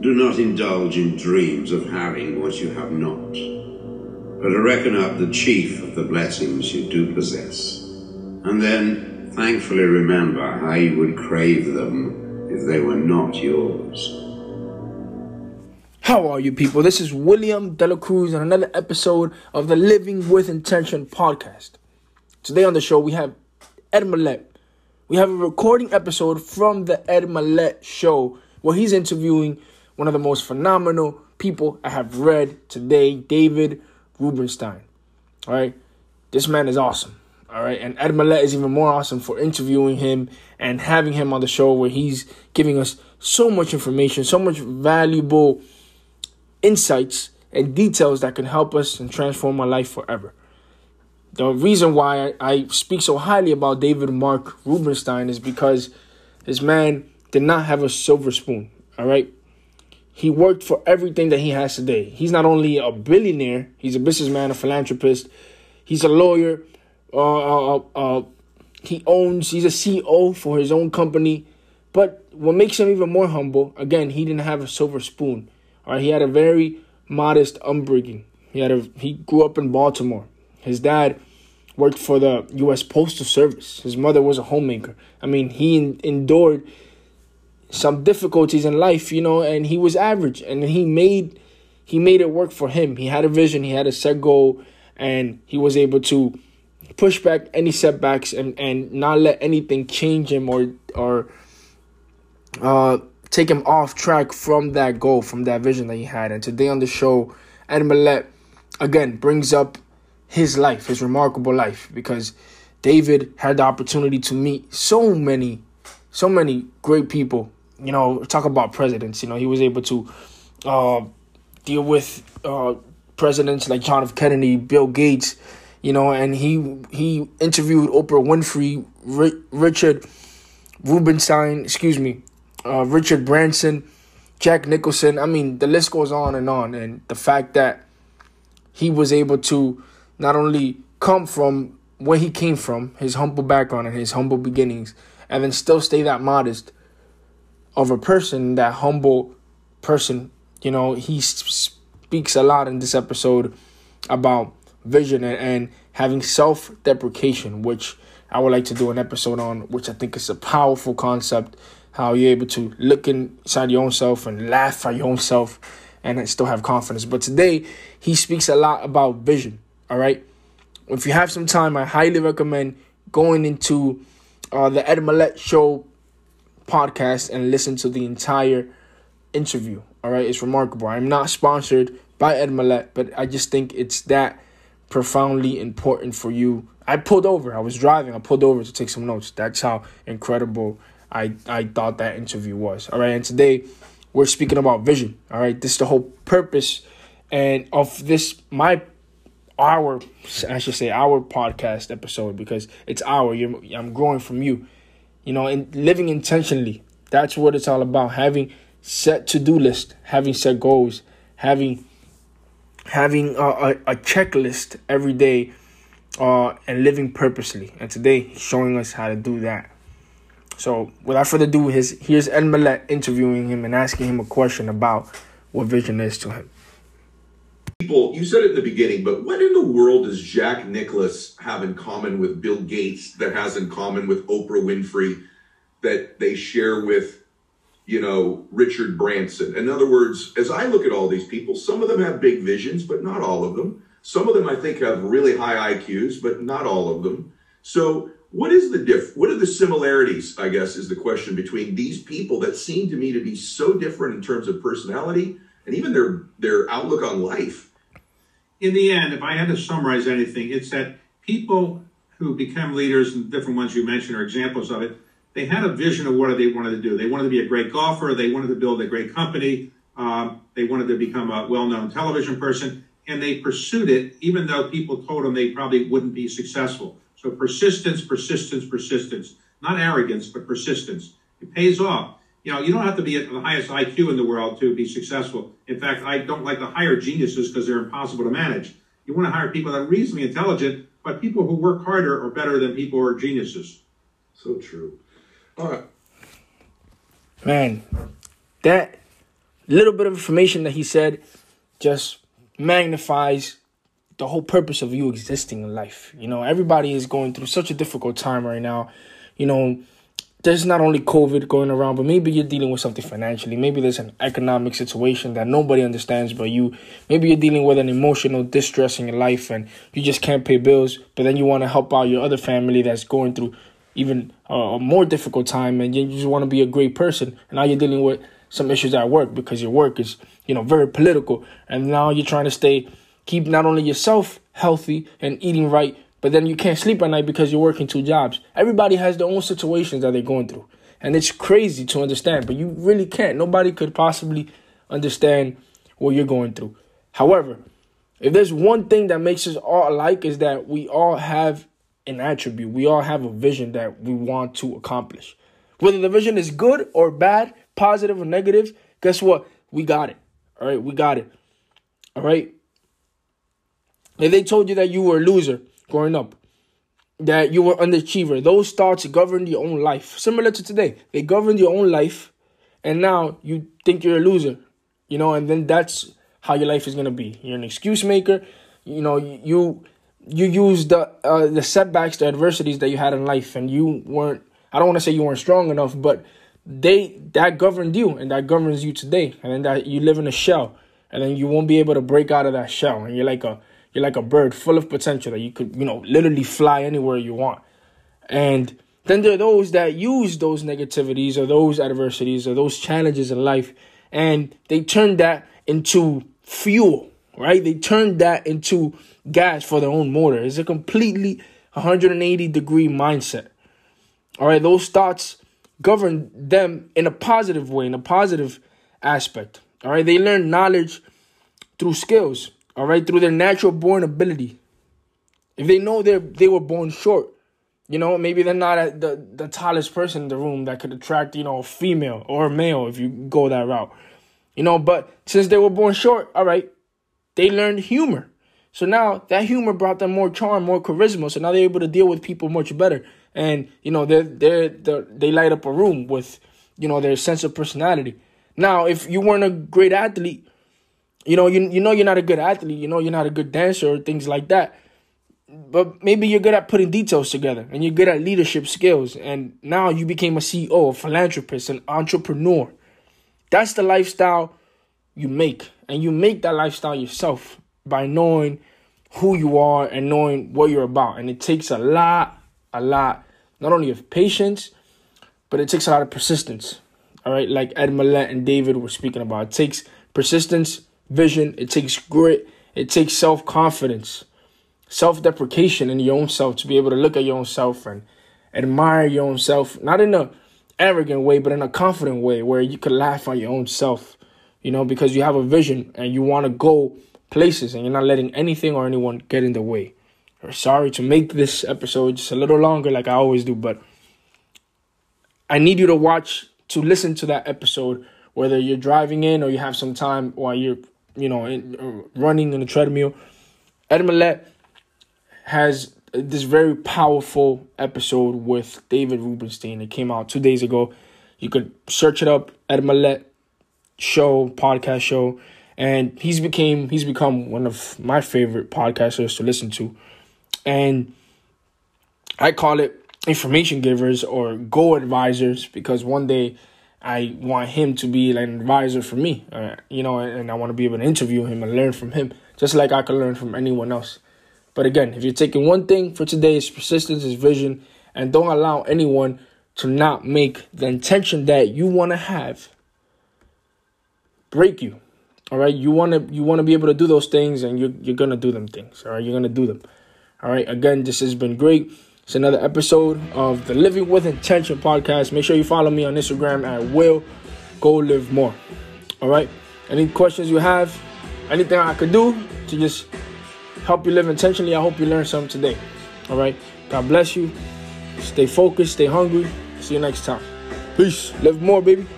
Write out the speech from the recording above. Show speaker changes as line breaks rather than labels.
Do not indulge in dreams of having what you have not, but reckon up the chief of the blessings you do possess, and then thankfully remember how you would crave them if they were not yours.
How are you people? This is William Dela Cruz and another episode of the Living with Intention podcast. Today on the show we have Ed Mylett. We have a recording episode from the Ed Mylett show where he's interviewing one of the most phenomenal people I have read today, David Rubenstein. All right. This man is awesome. All right. And Ed Mylett is even more awesome for interviewing him and having him on the show where he's giving us so much information, so much valuable insights and details that can help us and transform our life forever. The reason why I speak so highly about David Mark Rubenstein is because this man did not have a silver spoon. All right. He worked for everything that he has today. He's not only a billionaire, he's a businessman, a philanthropist, he's a lawyer, uh, uh, uh, he owns, he's a CEO for his own company. But what makes him even more humble, again, he didn't have a silver spoon. All right, he had a very modest upbringing. He had a he grew up in Baltimore. His dad worked for the U.S. Postal Service. His mother was a homemaker. I mean, he endured some difficulties in life, you know, and he was average, and he made he made it work for him. He had a vision, he had a set goal, and he was able to push back any setbacks and and not let anything change him or or uh take him off track from that goal, from that vision that he had. And today on the show, Ed Mylett again brings up his life, his remarkable life, because David had the opportunity to meet so many, so many great people. You know, talk about presidents. You know, he was able to uh, deal with uh, presidents like John F. Kennedy, Bill Gates. You know, and he he interviewed Oprah Winfrey, Richard Rubenstein, excuse me, uh, Richard Branson, Jack Nicholson. I mean, the list goes on and on. And the fact that he was able to not only come from where he came from, his humble background and his humble beginnings, and then still stay that modest of a person, that humble person. You know, he speaks a lot in this episode about vision and, and having self deprecation, which I would like to do an episode on, which I think is a powerful concept how you're able to look inside your own self and laugh at your own self and still have confidence. But today, he speaks a lot about vision. All right. If you have some time, I highly recommend going into uh, the Ed Mylett Show podcast and listen to the entire interview. All right. It's remarkable. I'm not sponsored by Ed Mylett, but I just think it's that profoundly important for you. I pulled over. I was driving. I pulled over to take some notes. That's how incredible I, I thought that interview was. All right, and today we're speaking about vision. All right, this is the whole purpose and of this my our I should say our podcast episode because it's our. I'm growing from you, you know, and living intentionally. That's what it's all about. Having set to do list, having set goals, having having a, a, a checklist every day, uh, and living purposely. And today, he's showing us how to do that. So without further ado, his here's Ed Mylett interviewing him and asking him a question about what vision is to him.
People, you said it in the beginning, but what in the world does Jack Nicklaus have in common with Bill Gates that has in common with Oprah Winfrey that they share with, you know, Richard Branson? In other words, as I look at all these people, some of them have big visions, but not all of them. Some of them I think have really high IQs, but not all of them. So what is the diff? What are the similarities? I guess is the question between these people that seem to me to be so different in terms of personality and even their their outlook on life.
In the end, if I had to summarize anything, it's that people who become leaders, and different ones you mentioned are examples of it. They had a vision of what they wanted to do. They wanted to be a great golfer. They wanted to build a great company. Um, they wanted to become a well-known television person, and they pursued it, even though people told them they probably wouldn't be successful. So persistence, persistence, persistence. Not arrogance, but persistence. It pays off. You know, you don't have to be at the highest IQ in the world to be successful. In fact, I don't like to hire geniuses because they're impossible to manage. You want to hire people that are reasonably intelligent, but people who work harder are better than people who are geniuses.
So true. All right.
Man, that little bit of information that he said just magnifies the whole purpose of you existing in life. You know, everybody is going through such a difficult time right now. You know, there's not only COVID going around, but maybe you're dealing with something financially. Maybe there's an economic situation that nobody understands but you. Maybe you're dealing with an emotional distress in your life and you just can't pay bills, but then you want to help out your other family that's going through even a more difficult time and you just want to be a great person. And now you're dealing with some issues at work because your work is, you know, very political. And now you're trying to stay, keep not only yourself healthy and eating right, but then you can't sleep at night because you're working two jobs. Everybody has their own situations that they're going through. And it's crazy to understand, but you really can't. Nobody could possibly understand what you're going through. However, if there's one thing that makes us all alike is that we all have an attribute. We all have a vision that we want to accomplish. Whether the vision is good or bad, positive or negative, guess what? We got it. All right, we got it. All right. If they told you that you were a loser growing up, that you were an underachiever, those thoughts governed your own life. Similar to today, they governed your own life, and now you think you're a loser, you know, and then that's how your life is gonna be. You're an excuse maker. You know, you you use the uh, the setbacks, the adversities that you had in life, and you weren't. I don't want to say you weren't strong enough, but they that governed you and that governs you today and then that you live in a shell and then you won't be able to break out of that shell and you're like a you're like a bird full of potential that you could you know literally fly anywhere you want and then there are those that use those negativities or those adversities or those challenges in life and they turn that into fuel right they turn that into gas for their own motor it's a completely 180 degree mindset all right those thoughts govern them in a positive way, in a positive aspect. All right, they learn knowledge through skills. All right, through their natural born ability. If they know they they were born short, you know, maybe they're not the the tallest person in the room that could attract you know a female or a male if you go that route. You know, but since they were born short, all right, they learned humor. So now that humor brought them more charm, more charisma. So now they're able to deal with people much better and you know they they they light up a room with you know their sense of personality. Now, if you weren't a great athlete, you know you you know you're not a good athlete, you know you're not a good dancer or things like that. But maybe you're good at putting details together and you're good at leadership skills and now you became a CEO, a philanthropist, an entrepreneur. That's the lifestyle you make and you make that lifestyle yourself by knowing who you are and knowing what you're about and it takes a lot a lot not only of patience, but it takes a lot of persistence. All right, like Ed Mylett and David were speaking about. It takes persistence, vision, it takes grit, it takes self confidence, self deprecation in your own self to be able to look at your own self and admire your own self, not in a arrogant way, but in a confident way where you can laugh on your own self, you know, because you have a vision and you want to go places and you're not letting anything or anyone get in the way. Or sorry to make this episode just a little longer like I always do, but I need you to watch to listen to that episode whether you're driving in or you have some time while you're you know in, uh, running on the treadmill. Ed Mylett has this very powerful episode with David Rubenstein. It came out two days ago. You could search it up, Ed Mylett show, podcast show, and he's became he's become one of my favorite podcasters to listen to and I call it information givers or go advisors because one day I want him to be like an advisor for me, uh, you know, and I want to be able to interview him and learn from him, just like I can learn from anyone else. But again, if you're taking one thing for today, is persistence, is vision, and don't allow anyone to not make the intention that you want to have break you. All right, you want to you want to be able to do those things, and you're you're gonna do them things. All right, you're gonna do them. All right. Again, this has been great. It's another episode of the Living with Intention podcast. Make sure you follow me on Instagram at Will Go Live More. All right. Any questions you have, anything I could do to just help you live intentionally, I hope you learned something today. All right. God bless you. Stay focused, stay hungry. See you next time. Peace. Live more, baby.